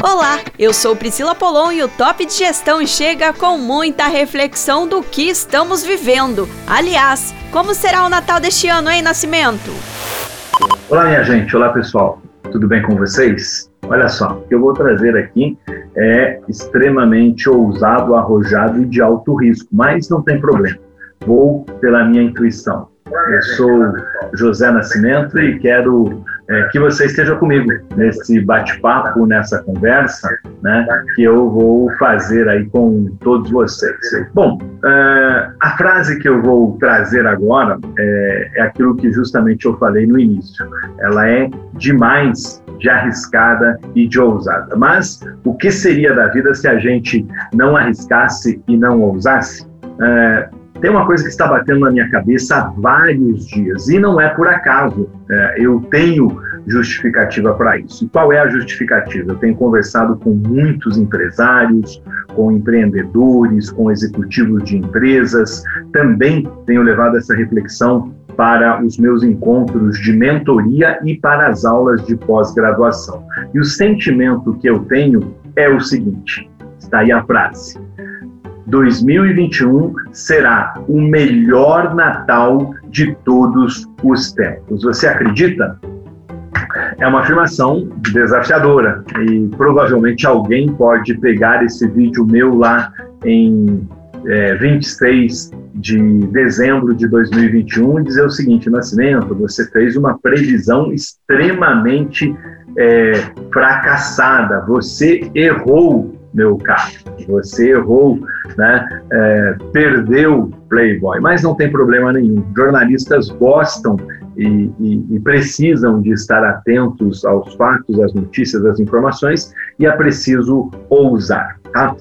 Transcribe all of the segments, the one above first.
Olá, eu sou Priscila Polon e o Top de Gestão chega com muita reflexão do que estamos vivendo. Aliás, como será o Natal deste ano, hein, Nascimento? Olá, minha gente. Olá, pessoal. Tudo bem com vocês? Olha só, o que eu vou trazer aqui é extremamente ousado, arrojado e de alto risco, mas não tem problema. Vou pela minha intuição. Eu sou José Nascimento e quero é, que você esteja comigo nesse bate-papo, nessa conversa, né, que eu vou fazer aí com todos vocês. Bom, é, a frase que eu vou trazer agora é, é aquilo que justamente eu falei no início. Ela é demais de arriscada e de ousada. Mas o que seria da vida se a gente não arriscasse e não ousasse? É, tem uma coisa que está batendo na minha cabeça há vários dias e não é por acaso. É, eu tenho justificativa para isso. E qual é a justificativa? Eu tenho conversado com muitos empresários, com empreendedores, com executivos de empresas. Também tenho levado essa reflexão para os meus encontros de mentoria e para as aulas de pós-graduação. E o sentimento que eu tenho é o seguinte: está aí a frase 2021 será o melhor Natal de todos os tempos. Você acredita? É uma afirmação desafiadora e provavelmente alguém pode pegar esse vídeo meu lá em é, 26 de dezembro de 2021 e dizer o seguinte: Nascimento, você fez uma previsão extremamente é, fracassada, você errou meu caro. Você errou, né? É, perdeu Playboy, mas não tem problema nenhum. Jornalistas gostam e, e, e, precisam de estar atentos aos fatos, às notícias, às informações e é preciso ousar. Tá?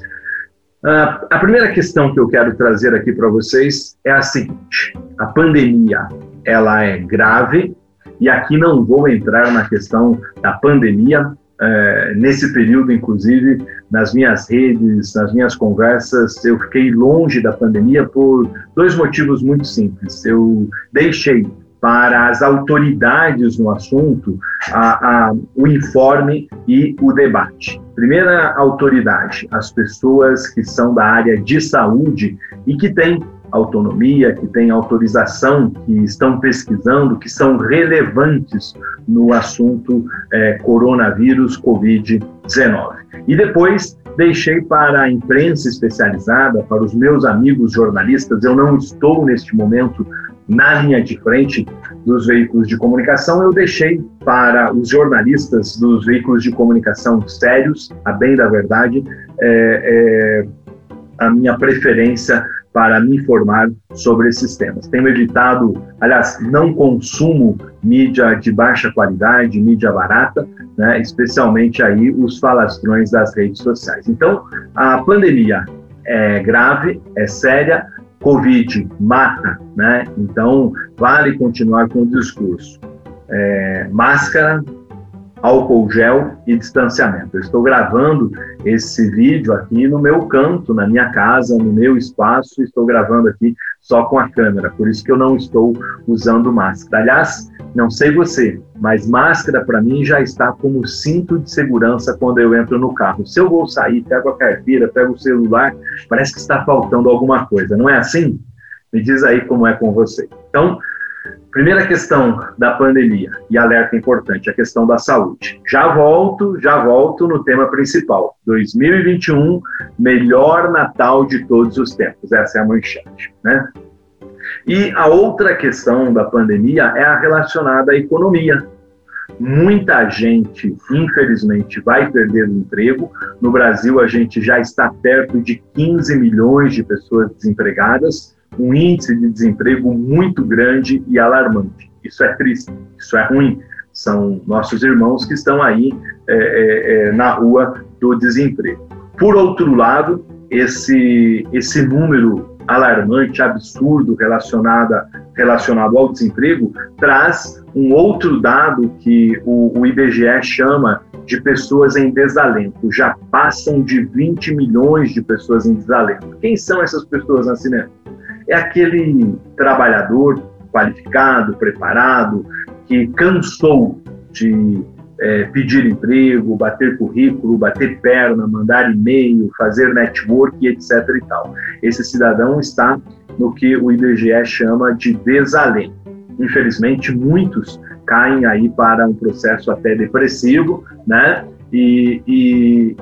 Uh, a primeira questão que eu quero trazer aqui para vocês é a seguinte: a pandemia ela é grave e aqui não vou entrar na questão da pandemia é, nesse período, inclusive, nas minhas redes, nas minhas conversas, eu fiquei longe da pandemia por dois motivos muito simples. Eu deixei para as autoridades no assunto a, a, o informe e o debate. Primeira autoridade, as pessoas que são da área de saúde e que têm autonomia, que têm autorização, que estão pesquisando, que são relevantes no assunto é, coronavírus Covid-19. E depois deixei para a imprensa especializada, para os meus amigos jornalistas, eu não estou neste momento na linha de frente dos veículos de comunicação, eu deixei para os jornalistas dos veículos de comunicação sérios, a bem da verdade, é, é, a minha preferência para me informar sobre esses temas. Tenho evitado, aliás, não consumo mídia de baixa qualidade, mídia barata, né, especialmente aí os falastrões das redes sociais. Então, a pandemia é grave, é séria, Covid mata, né? Então, vale continuar com o discurso. É, máscara, álcool gel e distanciamento. Eu estou gravando esse vídeo aqui no meu canto, na minha casa, no meu espaço, estou gravando aqui só com a câmera, por isso que eu não estou usando máscara. Aliás, não sei você, mas máscara para mim já está como cinto de segurança quando eu entro no carro. Se eu vou sair, pego a carteira, pego o celular, parece que está faltando alguma coisa, não é assim? Me diz aí como é com você. Então, Primeira questão da pandemia e alerta importante, a questão da saúde. Já volto, já volto no tema principal. 2021, melhor Natal de todos os tempos. Essa é a manchete, né? E a outra questão da pandemia é a relacionada à economia. Muita gente, infelizmente, vai perder o emprego. No Brasil, a gente já está perto de 15 milhões de pessoas desempregadas um índice de desemprego muito grande e alarmante. Isso é triste, isso é ruim. São nossos irmãos que estão aí é, é, é, na rua do desemprego. Por outro lado, esse, esse número alarmante, absurdo relacionado, relacionado ao desemprego, traz um outro dado que o, o IBGE chama de pessoas em desalento. Já passam de 20 milhões de pessoas em desalento. Quem são essas pessoas, Nascimento? É aquele trabalhador qualificado, preparado, que cansou de é, pedir emprego, bater currículo, bater perna, mandar e-mail, fazer network, etc. e tal. Esse cidadão está no que o IBGE chama de desalento. Infelizmente, muitos caem aí para um processo até depressivo, né? E, e,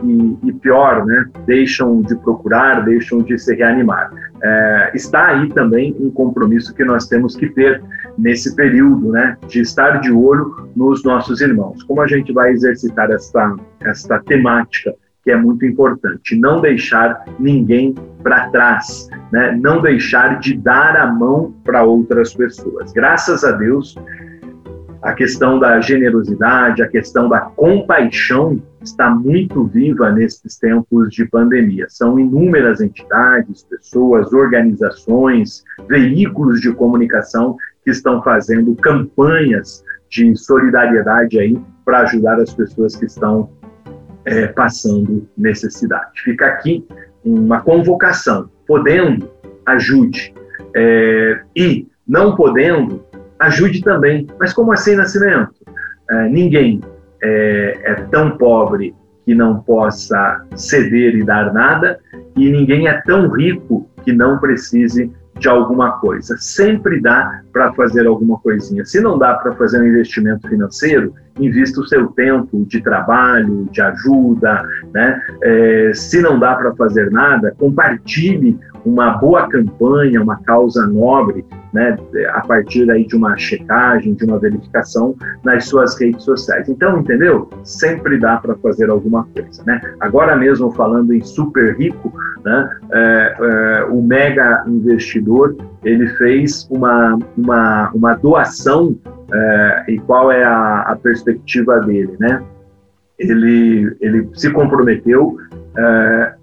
e, pior, né, deixam de procurar, deixam de se reanimar. É, está aí também um compromisso que nós temos que ter nesse período, né, de estar de olho nos nossos irmãos. Como a gente vai exercitar esta, esta temática que é muito importante, não deixar ninguém para trás, né? não deixar de dar a mão para outras pessoas. Graças a Deus, a questão da generosidade, a questão da compaixão está muito viva nesses tempos de pandemia. São inúmeras entidades, pessoas, organizações, veículos de comunicação que estão fazendo campanhas de solidariedade aí para ajudar as pessoas que estão é, passando necessidade. Fica aqui uma convocação. Podendo, ajude. É, e não podendo, ajude também. Mas como assim, Nascimento? É, ninguém é, é tão pobre que não possa ceder e dar nada, e ninguém é tão rico que não precise de alguma coisa. Sempre dá para fazer alguma coisinha. Se não dá para fazer um investimento financeiro, invista o seu tempo de trabalho, de ajuda. Né? É, se não dá para fazer nada, compartilhe uma boa campanha, uma causa nobre, né, a partir aí de uma checagem, de uma verificação nas suas redes sociais. Então, entendeu? Sempre dá para fazer alguma coisa, né? Agora mesmo falando em super rico, né, é, é, o mega investidor ele fez uma uma, uma doação é, e qual é a, a perspectiva dele, né? Ele, ele se comprometeu é,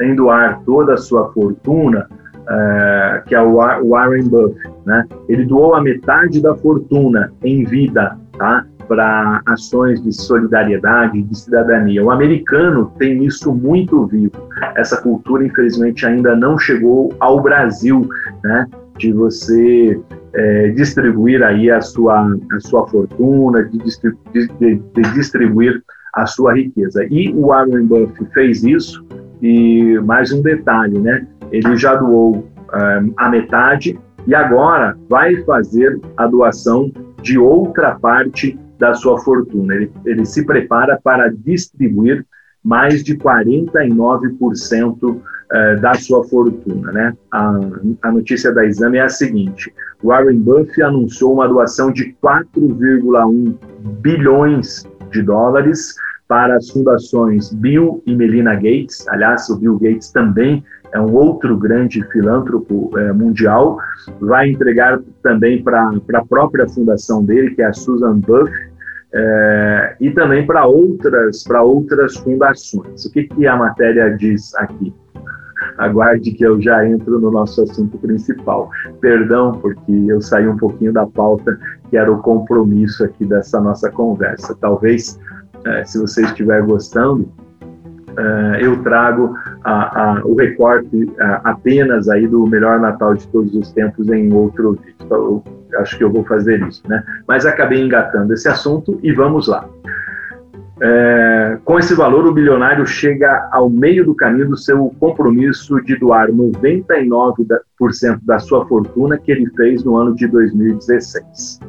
em doar toda a sua fortuna, é, que é o Warren Buffett, né? Ele doou a metade da fortuna em vida, tá? Para ações de solidariedade, de cidadania. O americano tem isso muito vivo. Essa cultura, infelizmente, ainda não chegou ao Brasil, né? De você é, distribuir aí a sua, a sua fortuna, de, de, de distribuir a sua riqueza. E o Warren Buffett fez isso, e mais um detalhe, né? Ele já doou eh, a metade e agora vai fazer a doação de outra parte da sua fortuna. Ele, ele se prepara para distribuir mais de 49% eh, da sua fortuna. Né? A, a notícia da Exame é a seguinte: Warren Buffett anunciou uma doação de 4,1 bilhões de dólares para as fundações Bill e Melinda Gates. Aliás, o Bill Gates também é um outro grande filântropo é, mundial. Vai entregar também para a própria fundação dele, que é a Susan Buff, é, e também para outras, outras fundações. O que, que a matéria diz aqui? Aguarde que eu já entro no nosso assunto principal. Perdão, porque eu saí um pouquinho da pauta, que era o compromisso aqui dessa nossa conversa. Talvez é, se você estiver gostando, é, eu trago a, a, o recorte a, apenas aí do melhor Natal de todos os tempos em outro vídeo. Então, eu acho que eu vou fazer isso, né? Mas acabei engatando esse assunto e vamos lá. É, com esse valor, o bilionário chega ao meio do caminho do seu compromisso de doar 99% da sua fortuna que ele fez no ano de 2016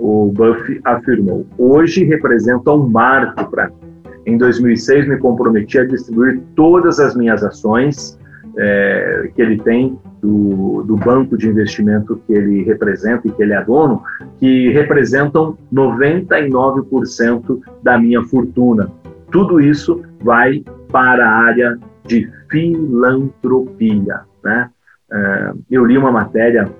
o Buff afirmou. Hoje representa um marco para mim. Em 2006, me comprometi a distribuir todas as minhas ações é, que ele tem do, do, banco de investimento que ele representa e que ele é dono, que representam 99% da minha fortuna. Tudo isso vai para a área de filantropia. Né? É, eu li uma matéria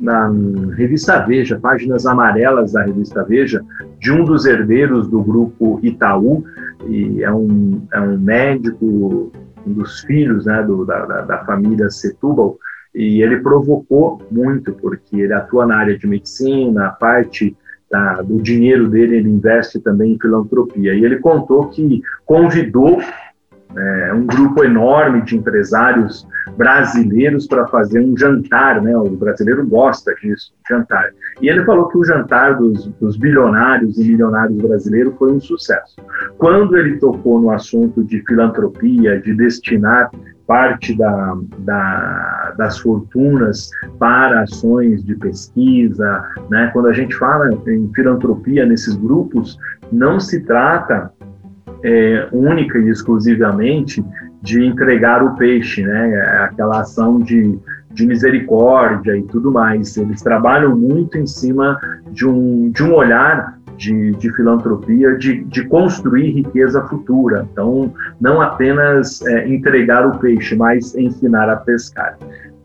na revista Veja, páginas amarelas da revista Veja, de um dos herdeiros do grupo Itaú, e é um, é um médico, um dos filhos né, do, da, da família Setúbal, e ele provocou muito, porque ele atua na área de medicina, a parte da, do dinheiro dele ele investe também em filantropia. E ele contou que convidou é, um grupo enorme de empresários brasileiros para fazer um jantar, né? O brasileiro gosta disso, jantar. E ele falou que o jantar dos, dos bilionários e milionários brasileiros foi um sucesso. Quando ele tocou no assunto de filantropia, de destinar parte da, da, das fortunas para ações de pesquisa, né? Quando a gente fala em filantropia nesses grupos, não se trata é, única e exclusivamente de entregar o peixe, né? Aquela ação de, de misericórdia e tudo mais. Eles trabalham muito em cima de um, de um olhar de, de filantropia, de, de construir riqueza futura. Então, não apenas é, entregar o peixe, mas ensinar a pescar.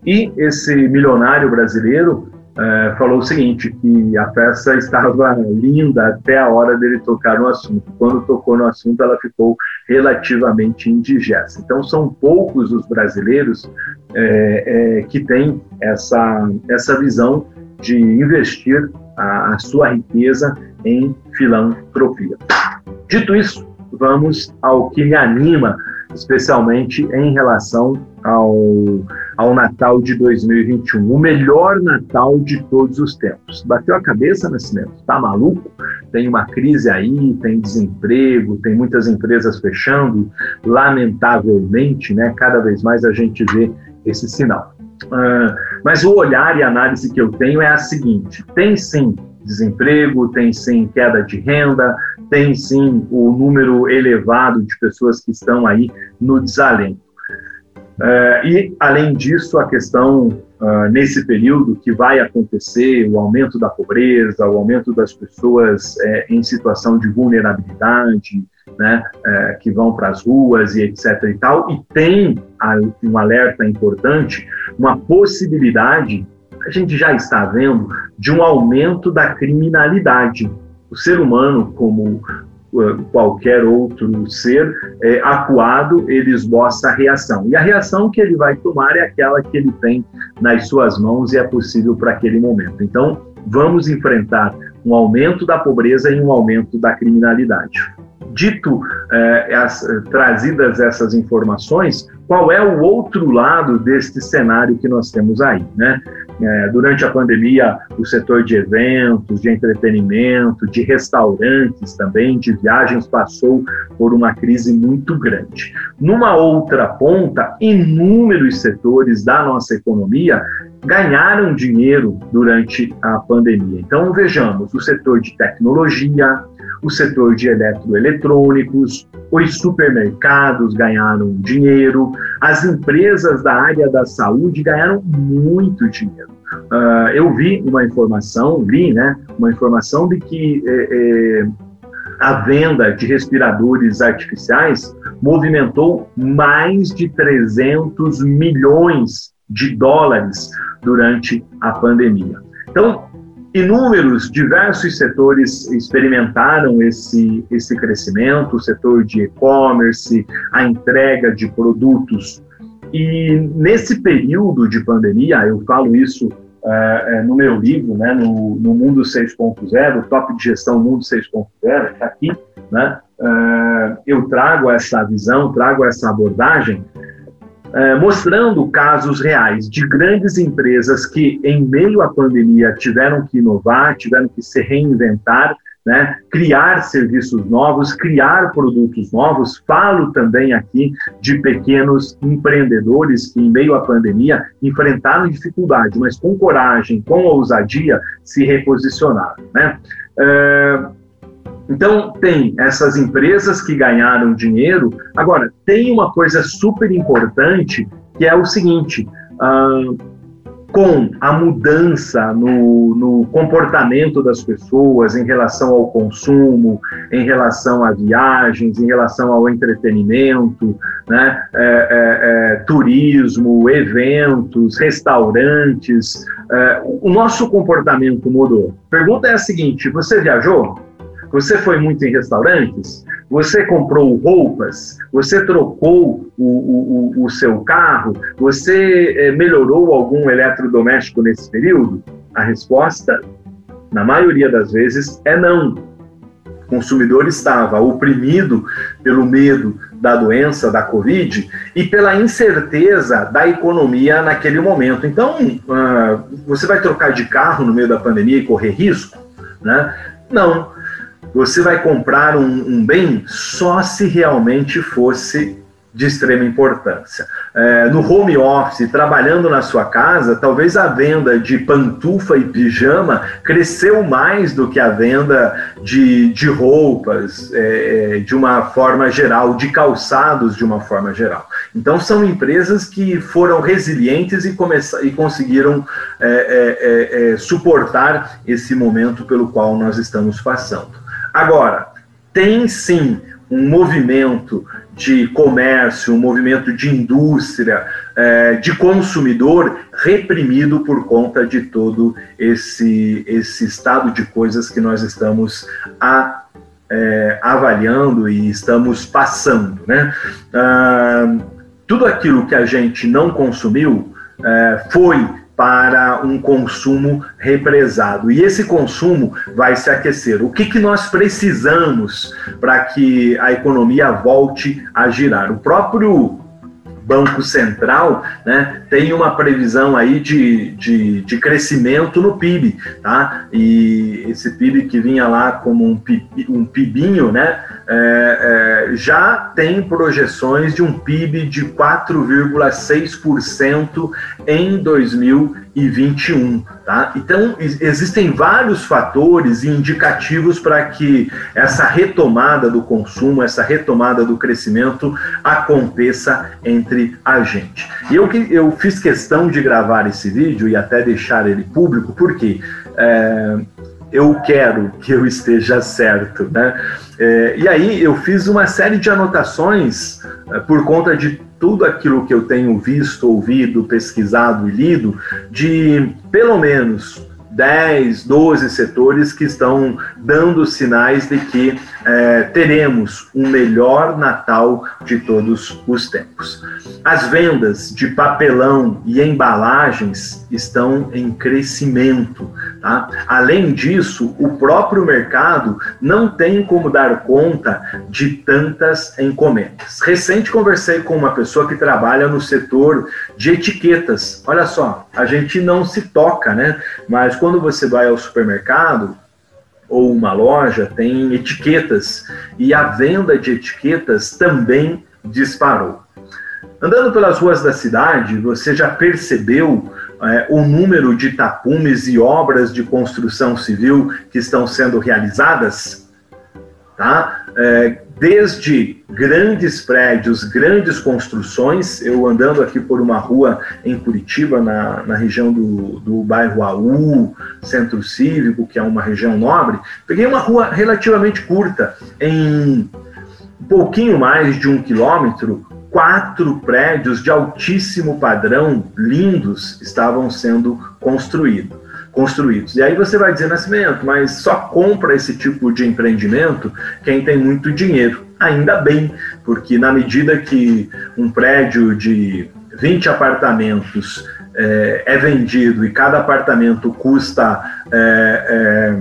E esse milionário brasileiro é, falou o seguinte, que a festa estava linda até a hora dele tocar no assunto. Quando tocou no assunto, ela ficou relativamente indigesta. Então, são poucos os brasileiros é, é, que têm essa, essa visão de investir a, a sua riqueza em filantropia. Dito isso, vamos ao que me anima, especialmente em relação ao, ao Natal de 2021. O melhor Natal de todos os tempos. Bateu a cabeça, Nascimento? Tá maluco? Tem uma crise aí, tem desemprego, tem muitas empresas fechando. Lamentavelmente, né, cada vez mais a gente vê esse sinal. Uh, mas o olhar e análise que eu tenho é a seguinte: tem sim desemprego, tem sim queda de renda, tem sim o número elevado de pessoas que estão aí no desalento. Uh, e, além disso, a questão uh, nesse período que vai acontecer o aumento da pobreza, o aumento das pessoas é, em situação de vulnerabilidade, né, é, que vão para as ruas e etc. e tal, e tem um alerta importante, uma possibilidade, a gente já está vendo, de um aumento da criminalidade. O ser humano, como qualquer outro ser é, acuado, ele esboça a reação. E a reação que ele vai tomar é aquela que ele tem nas suas mãos e é possível para aquele momento. Então, vamos enfrentar um aumento da pobreza e um aumento da criminalidade. Dito é, as, trazidas essas informações, qual é o outro lado deste cenário que nós temos aí, né? É, durante a pandemia, o setor de eventos, de entretenimento, de restaurantes também, de viagens, passou por uma crise muito grande. Numa outra ponta, inúmeros setores da nossa economia ganharam dinheiro durante a pandemia. Então, vejamos: o setor de tecnologia, o setor de eletroeletrônicos, os supermercados ganharam dinheiro, as empresas da área da saúde ganharam muito dinheiro. Uh, eu vi uma informação, li, né, uma informação de que é, é, a venda de respiradores artificiais movimentou mais de 300 milhões de dólares durante a pandemia. Então, inúmeros, diversos setores experimentaram esse, esse crescimento, o setor de e-commerce, a entrega de produtos. E nesse período de pandemia, eu falo isso é, no meu livro, né, no, no Mundo 6.0, Top de Gestão Mundo 6.0, está aqui, né, é, eu trago essa visão, trago essa abordagem mostrando casos reais de grandes empresas que, em meio à pandemia, tiveram que inovar, tiveram que se reinventar, né, criar serviços novos, criar produtos novos. Falo também aqui de pequenos empreendedores que, em meio à pandemia, enfrentaram dificuldade, mas com coragem, com ousadia, se reposicionaram. Né? É, então, tem essas empresas que ganharam dinheiro. Agora, tem uma coisa super importante que é o seguinte: uh, com a mudança no, no, comportamento das pessoas em relação ao consumo, em relação a viagens, em relação ao entretenimento, né, é, é, é, turismo, eventos, restaurantes, é, o nosso comportamento mudou. Pergunta é a seguinte: você viajou? Você foi muito em restaurantes? Você comprou roupas? Você trocou o, o, o seu carro? Você é, melhorou algum eletrodoméstico nesse período? A resposta, na maioria das vezes, é não. O consumidor estava oprimido pelo medo da doença, da Covid, e pela incerteza da economia naquele momento. Então, uh, você vai trocar de carro no meio da pandemia e correr risco? Né? Não. Você vai comprar um, um bem só se realmente fosse de extrema importância. É, no home office, trabalhando na sua casa, talvez a venda de pantufa e pijama cresceu mais do que a venda de, de roupas é, é de uma forma geral, de calçados de uma forma geral. Então, são empresas que foram resilientes e, e conseguiram é, é, é, suportar esse momento pelo qual nós estamos passando. Agora, tem sim um movimento de comércio, um movimento de indústria, é, de consumidor reprimido por conta de todo esse, esse estado de coisas que nós estamos a, é, avaliando e estamos passando. Né? Ah, tudo aquilo que a gente não consumiu é, foi para um consumo represado. E esse consumo vai se aquecer. O que, que nós precisamos para que a economia volte a girar? O próprio Banco Central né, tem uma previsão aí de, de, de, crescimento no PIB, tá? E esse PIB que vinha lá como um, um PIBinho, né, é, é, já tem projeções de um PIB de 4,6% em 2021. Tá? Então, existem vários fatores e indicativos para que essa retomada do consumo, essa retomada do crescimento aconteça entre a gente. E eu, eu fiz questão de gravar esse vídeo e até deixar ele público, porque é, eu quero que eu esteja certo, né? É, e aí eu fiz uma série de anotações é, por conta de tudo aquilo que eu tenho visto, ouvido, pesquisado e lido, de pelo menos 10, 12 setores que estão dando sinais de que é, teremos um melhor Natal de todos os tempos. As vendas de papelão e embalagens estão em crescimento. Tá? Além disso, o próprio mercado não tem como dar conta de tantas encomendas. Recente conversei com uma pessoa que trabalha no setor de etiquetas. Olha só, a gente não se toca, né? Mas quando você vai ao supermercado, ou uma loja tem etiquetas e a venda de etiquetas também disparou. Andando pelas ruas da cidade, você já percebeu é, o número de tapumes e obras de construção civil que estão sendo realizadas? Tá? É, desde grandes prédios, grandes construções. Eu andando aqui por uma rua em Curitiba, na, na região do, do bairro AU, Centro Cívico, que é uma região nobre, peguei uma rua relativamente curta, em pouquinho mais de um quilômetro, quatro prédios de altíssimo padrão, lindos, estavam sendo construídos. Construídos. E aí você vai dizer, Nascimento, mas só compra esse tipo de empreendimento quem tem muito dinheiro. Ainda bem, porque na medida que um prédio de 20 apartamentos é, é vendido e cada apartamento custa é, é,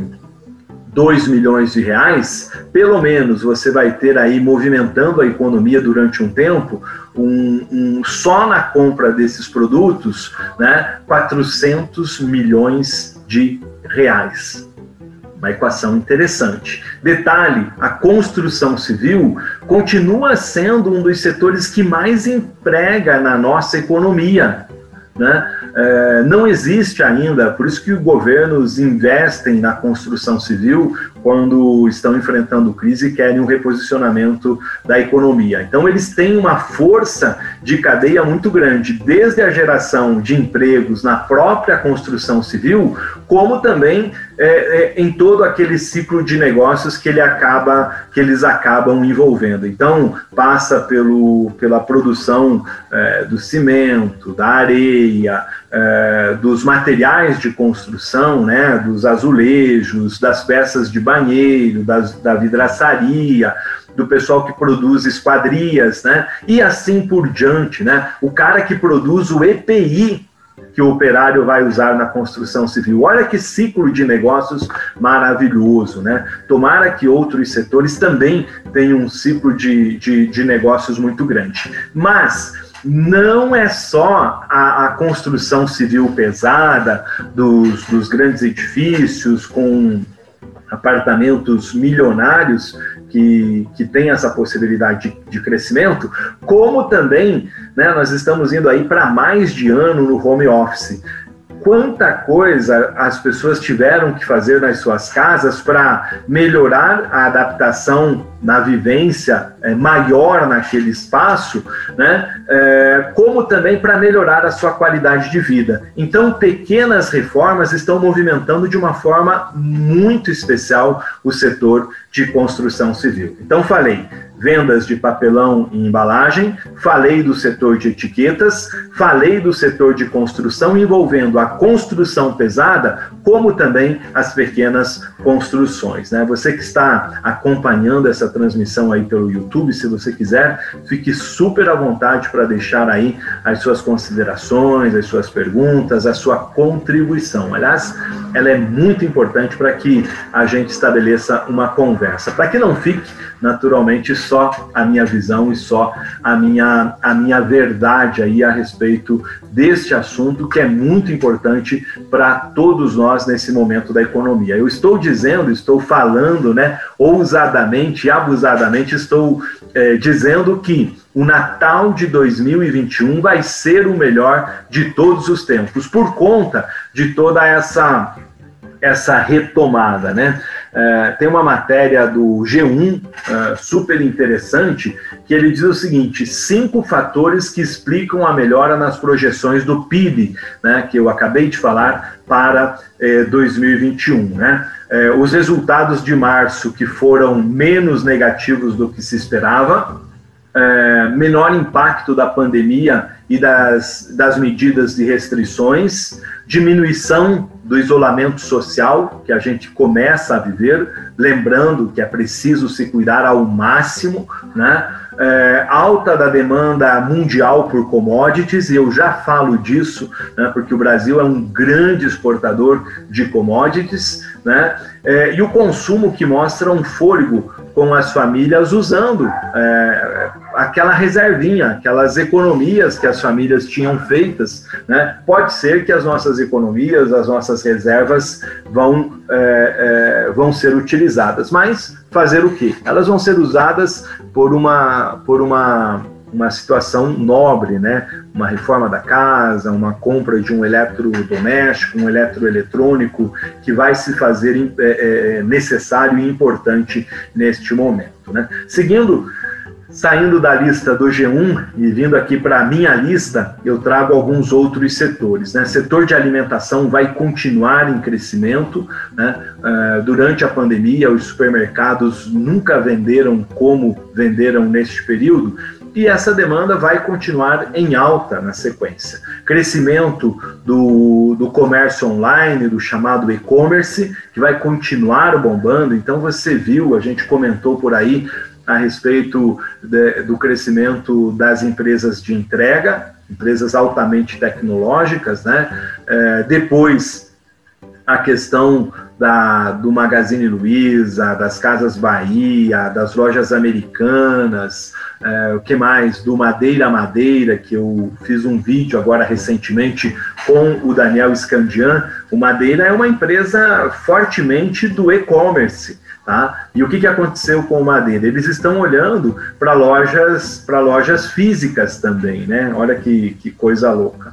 2 milhões de reais, pelo menos você vai ter aí movimentando a economia durante um tempo, um, um, só na compra desses produtos, né, 400 milhões de reais. Uma equação interessante. Detalhe: a construção civil continua sendo um dos setores que mais emprega na nossa economia. Né? É, não existe ainda, por isso que os governos investem na construção civil quando estão enfrentando crise e querem um reposicionamento da economia. Então, eles têm uma força de cadeia muito grande, desde a geração de empregos na própria construção civil, como também é, é, em todo aquele ciclo de negócios que, ele acaba, que eles acabam envolvendo. Então, passa pelo, pela produção é, do cimento, da areia, é, dos materiais de construção, né, dos azulejos, das peças de banheiro, das, da vidraçaria, do pessoal que produz esquadrias, né, e assim por diante, né, o cara que produz o EPI que o operário vai usar na construção civil. Olha que ciclo de negócios maravilhoso, né? Tomara que outros setores também tenham um ciclo de, de, de negócios muito grande. Mas não é só a, a construção civil pesada dos, dos grandes edifícios com apartamentos milionários que, que tem essa possibilidade de, de crescimento, como também né, nós estamos indo aí para mais de ano no home office quanta coisa as pessoas tiveram que fazer nas suas casas para melhorar a adaptação na vivência é, maior naquele espaço, né? É, como também para melhorar a sua qualidade de vida. Então, pequenas reformas estão movimentando de uma forma muito especial o setor de construção civil. Então, falei, vendas de papelão e embalagem, falei do setor de etiquetas, falei do setor de construção envolvendo a construção pesada, como também as pequenas construções. Né? Você que está acompanhando essa transmissão aí pelo YouTube, se você quiser, fique super à vontade para deixar aí as suas considerações, as suas perguntas, a sua contribuição. Aliás, ela é muito importante para que a gente estabeleça uma conversa, para que não fique naturalmente só a minha visão e só a minha, a minha verdade aí a respeito deste assunto que é muito importante para todos nós nesse momento da economia. Eu estou dizendo, estou falando, né, ousadamente, abusadamente, estou é, dizendo que o Natal de 2021 vai ser o melhor de todos os tempos, por conta de toda essa essa retomada, né? É, tem uma matéria do G1 é, super interessante que ele diz o seguinte: cinco fatores que explicam a melhora nas projeções do PIB, né, que eu acabei de falar para 2021. É, né? É, os resultados de março que foram menos negativos do que se esperava, é, menor impacto da pandemia e das, das medidas de restrições, diminuição do isolamento social que a gente começa a viver, lembrando que é preciso se cuidar ao máximo, né? É, alta da demanda mundial por commodities, e eu já falo disso, né, porque o Brasil é um grande exportador de commodities, né, é, e o consumo que mostra um fôlego com as famílias usando é, aquela reservinha, aquelas economias que as famílias tinham feitas. Né? Pode ser que as nossas economias, as nossas reservas vão, é, é, vão ser utilizadas, mas fazer o quê? Elas vão ser usadas por uma, por uma, uma situação nobre, né? uma reforma da casa, uma compra de um eletrodoméstico, um eletroeletrônico, que vai se fazer é, é, necessário e importante neste momento. Né? Seguindo Saindo da lista do G1 e vindo aqui para a minha lista, eu trago alguns outros setores. Né? Setor de alimentação vai continuar em crescimento. Né? Uh, durante a pandemia, os supermercados nunca venderam como venderam neste período, e essa demanda vai continuar em alta na sequência. Crescimento do, do comércio online, do chamado e-commerce, que vai continuar bombando. Então, você viu, a gente comentou por aí a respeito de, do crescimento das empresas de entrega, empresas altamente tecnológicas, né? É, depois, a questão da, do Magazine Luiza, das Casas Bahia, das lojas americanas, é, o que mais? Do Madeira Madeira, que eu fiz um vídeo agora recentemente com o Daniel Scandian. O Madeira é uma empresa fortemente do e-commerce. Tá? E o que, que aconteceu com o Madeira? Eles estão olhando para lojas, para lojas físicas também, né? Olha que, que coisa louca.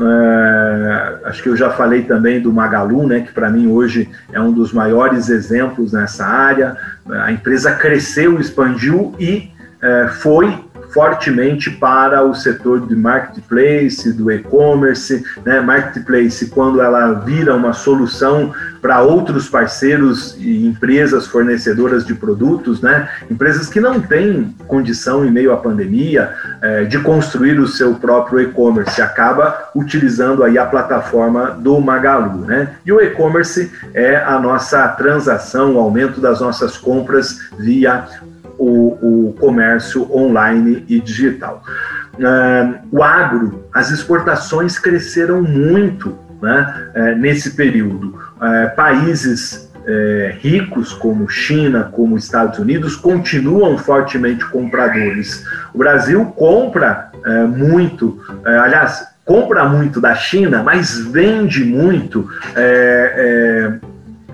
É, acho que eu já falei também do Magalu, né? Que para mim hoje é um dos maiores exemplos nessa área. A empresa cresceu, expandiu e é, foi fortemente para o setor de marketplace, do e-commerce, né? Marketplace, quando ela vira uma solução para outros parceiros e empresas fornecedoras de produtos, né? Empresas que não têm condição, em meio à pandemia, é, de construir o seu próprio e-commerce, acaba utilizando aí a plataforma do Magalu, né? E o e-commerce é a nossa transação, o aumento das nossas compras via o, comércio online e digital. o agro, as exportações cresceram muito né, uh, nesse período. Uh, países é, ricos como China, como Estados Unidos, continuam fortemente compradores. O Brasil compra muito, aliás, compra muito da China, mas vende muito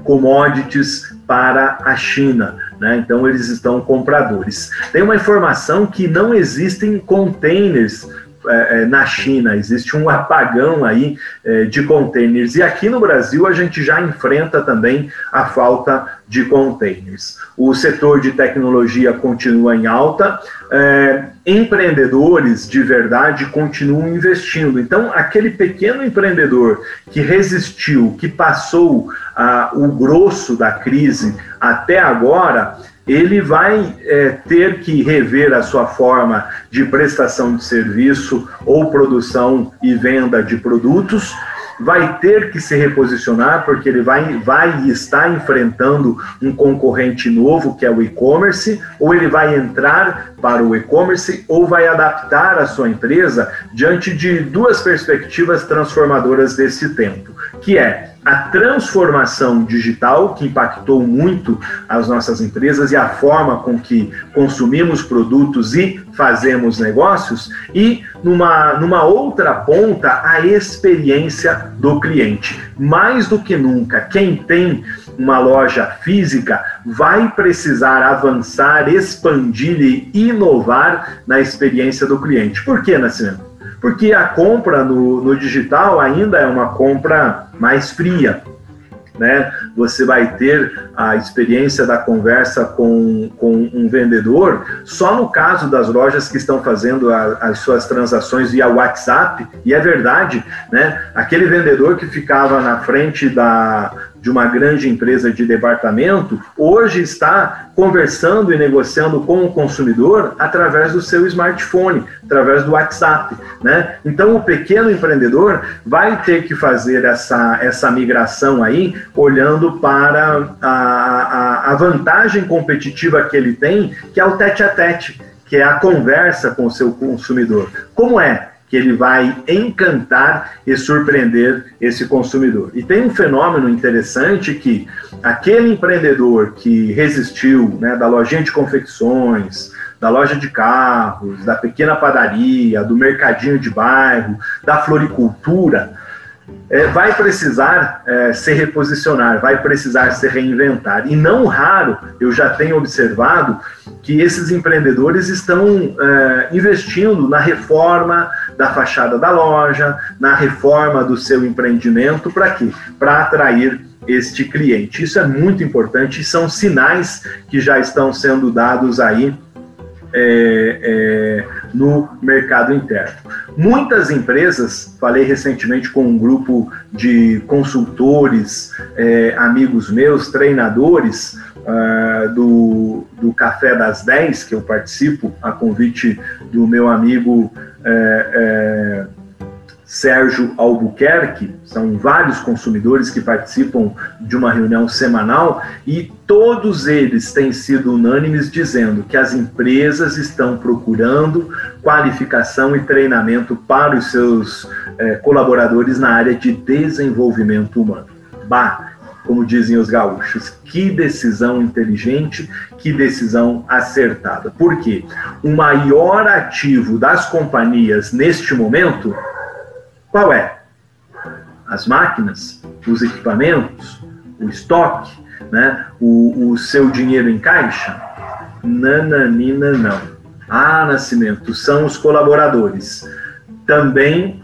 commodities para a China. Né? Então eles estão compradores. Tem uma informação que não existem containers é, é, na China, existe um apagão aí é, de containers. E aqui no Brasil a gente já enfrenta também a falta de containers. O setor de tecnologia continua em alta, é, empreendedores de verdade continuam investindo. Então, aquele pequeno empreendedor que resistiu, que passou ah, o grosso da crise até agora, ele vai é, ter que rever a sua forma de prestação de serviço ou produção e venda de produtos, vai ter que se reposicionar porque ele vai, vai estar enfrentando um concorrente novo que é o e-commerce, ou ele vai entrar para o e-commerce ou vai adaptar a sua empresa diante de duas perspectivas transformadoras desse tempo, que é a transformação digital, que impactou muito as nossas empresas e a forma com que consumimos produtos e fazemos negócios, e numa, numa outra ponta, a experiência do cliente. Mais do que nunca, quem tem uma loja física vai precisar avançar, expandir e inovar na experiência do cliente. Por que, Nascimento? Porque a compra no, no digital ainda é uma compra mais fria. Né? Você vai ter a experiência da conversa com, com um vendedor só no caso das lojas que estão fazendo a, as suas transações via WhatsApp. E é verdade, né? Aquele vendedor que ficava na frente da, de uma grande empresa de departamento, hoje está conversando e negociando com o consumidor através do seu smartphone, através do WhatsApp. Né? Então, o pequeno empreendedor vai ter que fazer essa, essa migração aí, olhando para a, a, a vantagem competitiva que ele tem, que é o tete a tete, que é a conversa com o seu consumidor. Como é? Que ele vai encantar e surpreender esse consumidor. E tem um fenômeno interessante que aquele empreendedor que resistiu, né, da lojinha de confecções, da loja de carros, da pequena padaria, do mercadinho de bairro, da floricultura, é, vai precisar é, se reposicionar, vai precisar se reinventar. E não raro, eu já tenho observado que esses empreendedores estão é, investindo na reforma da fachada da loja, na reforma do seu empreendimento, para quê? Para atrair este cliente. Isso é muito importante e são sinais que já estão sendo dados aí é, é, no mercado interno. Muitas empresas, falei recentemente com um grupo de consultores, é, amigos meus, treinadores uh, do, do Café das 10, que eu participo, a convite do meu amigo é, é, Sérgio Albuquerque, são vários consumidores que participam de uma reunião semanal e todos eles têm sido unânimes dizendo que as empresas estão procurando qualificação e treinamento para os seus é, colaboradores na área de desenvolvimento humano. Bah, como dizem os gaúchos, que decisão inteligente, que decisão acertada. Por quê? O maior ativo das companhias neste momento qual é? As máquinas, os equipamentos, o estoque, né? o, o seu dinheiro em caixa? Nananina, não. Ah, Nascimento, são os colaboradores. Também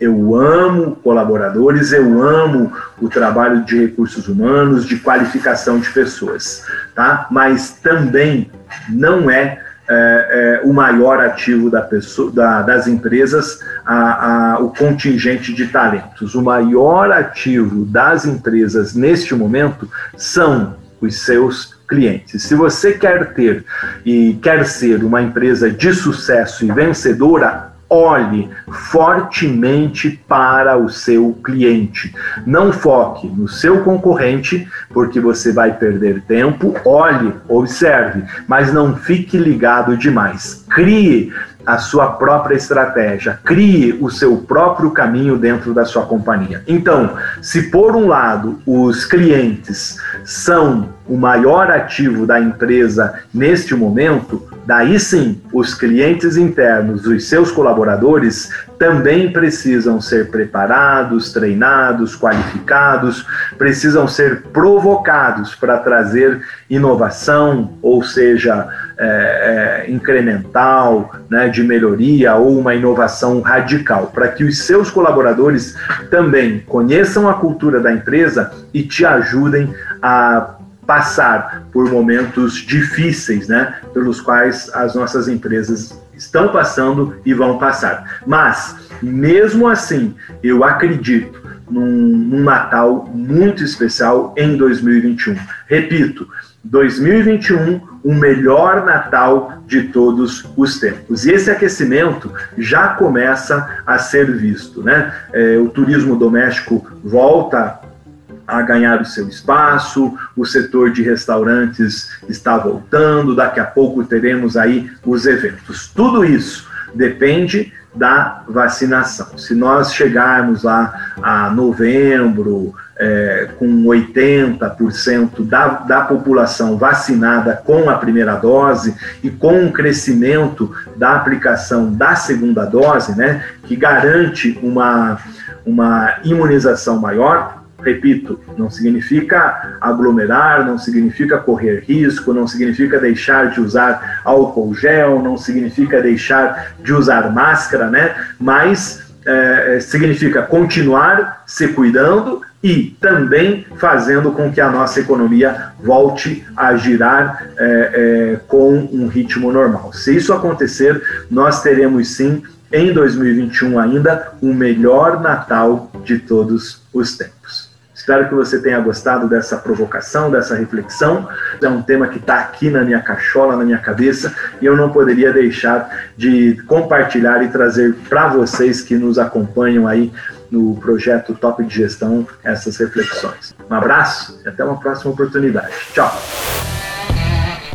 eu amo colaboradores, eu amo o trabalho de recursos humanos, de qualificação de pessoas, tá? Mas também não é é, é, o maior ativo da pessoa, da, das empresas, a, a, o contingente de talentos. O maior ativo das empresas neste momento são os seus clientes. Se você quer ter e quer ser uma empresa de sucesso e vencedora, olhe fortemente para o seu cliente. Não foque no seu concorrente, porque você vai perder tempo. Olhe, observe, mas não fique ligado demais. Crie a sua própria estratégia, crie o seu próprio caminho dentro da sua companhia. Então, se por um lado os clientes são o maior ativo da empresa neste momento, daí sim os clientes internos, os seus colaboradores, também precisam ser preparados, treinados, qualificados, precisam ser provocados para trazer inovação, ou seja, é, é, incremental, né, de melhoria ou uma inovação radical, para que os seus colaboradores também conheçam a cultura da empresa e te ajudem a passar por momentos difíceis, né, pelos quais as nossas empresas estão passando e vão passar. Mas, mesmo assim, eu acredito num, num Natal muito especial em 2021. Repito, 2021, o melhor Natal de todos os tempos. E esse aquecimento já começa a ser visto, né? É, o turismo doméstico volta a ganhar o seu espaço, o setor de restaurantes está voltando, daqui a pouco teremos aí os eventos. Tudo isso depende da vacinação. Se nós chegarmos lá a novembro, é, com 80% da, da população vacinada com a primeira dose e com um crescimento da aplicação da segunda dose, né, que garante uma, uma imunização maior, repito, não significa aglomerar, não significa correr risco, não significa deixar de usar álcool gel, não significa deixar de usar máscara, né? Mas é, significa continuar se cuidando e também fazendo com que a nossa economia volte a girar é, é, com um ritmo normal. Se isso acontecer, nós teremos sim, em 2021 ainda, o melhor Natal de todos os tempos. Espero que você tenha gostado dessa provocação, dessa reflexão. É um tema que está aqui na minha cachola, na minha cabeça, e eu não poderia deixar de compartilhar e trazer para vocês que nos acompanham aí no projeto Top de Gestão essas reflexões. Um abraço e até uma próxima oportunidade. Tchau!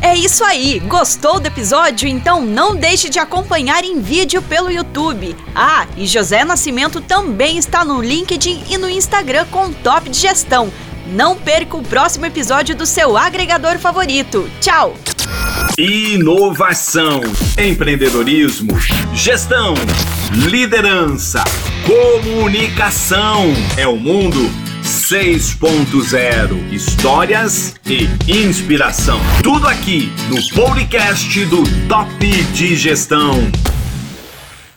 É isso aí! Gostou do episódio? Então não deixe de acompanhar em vídeo pelo YouTube. Ah, e José Nascimento também está no LinkedIn e no Instagram com Top de Gestão. Não perca o próximo episódio do seu agregador favorito. Tchau! Inovação, empreendedorismo, gestão, liderança, comunicação. É o mundo 6.0 Histórias e inspiração. Tudo aqui no podcast do Top de Gestão.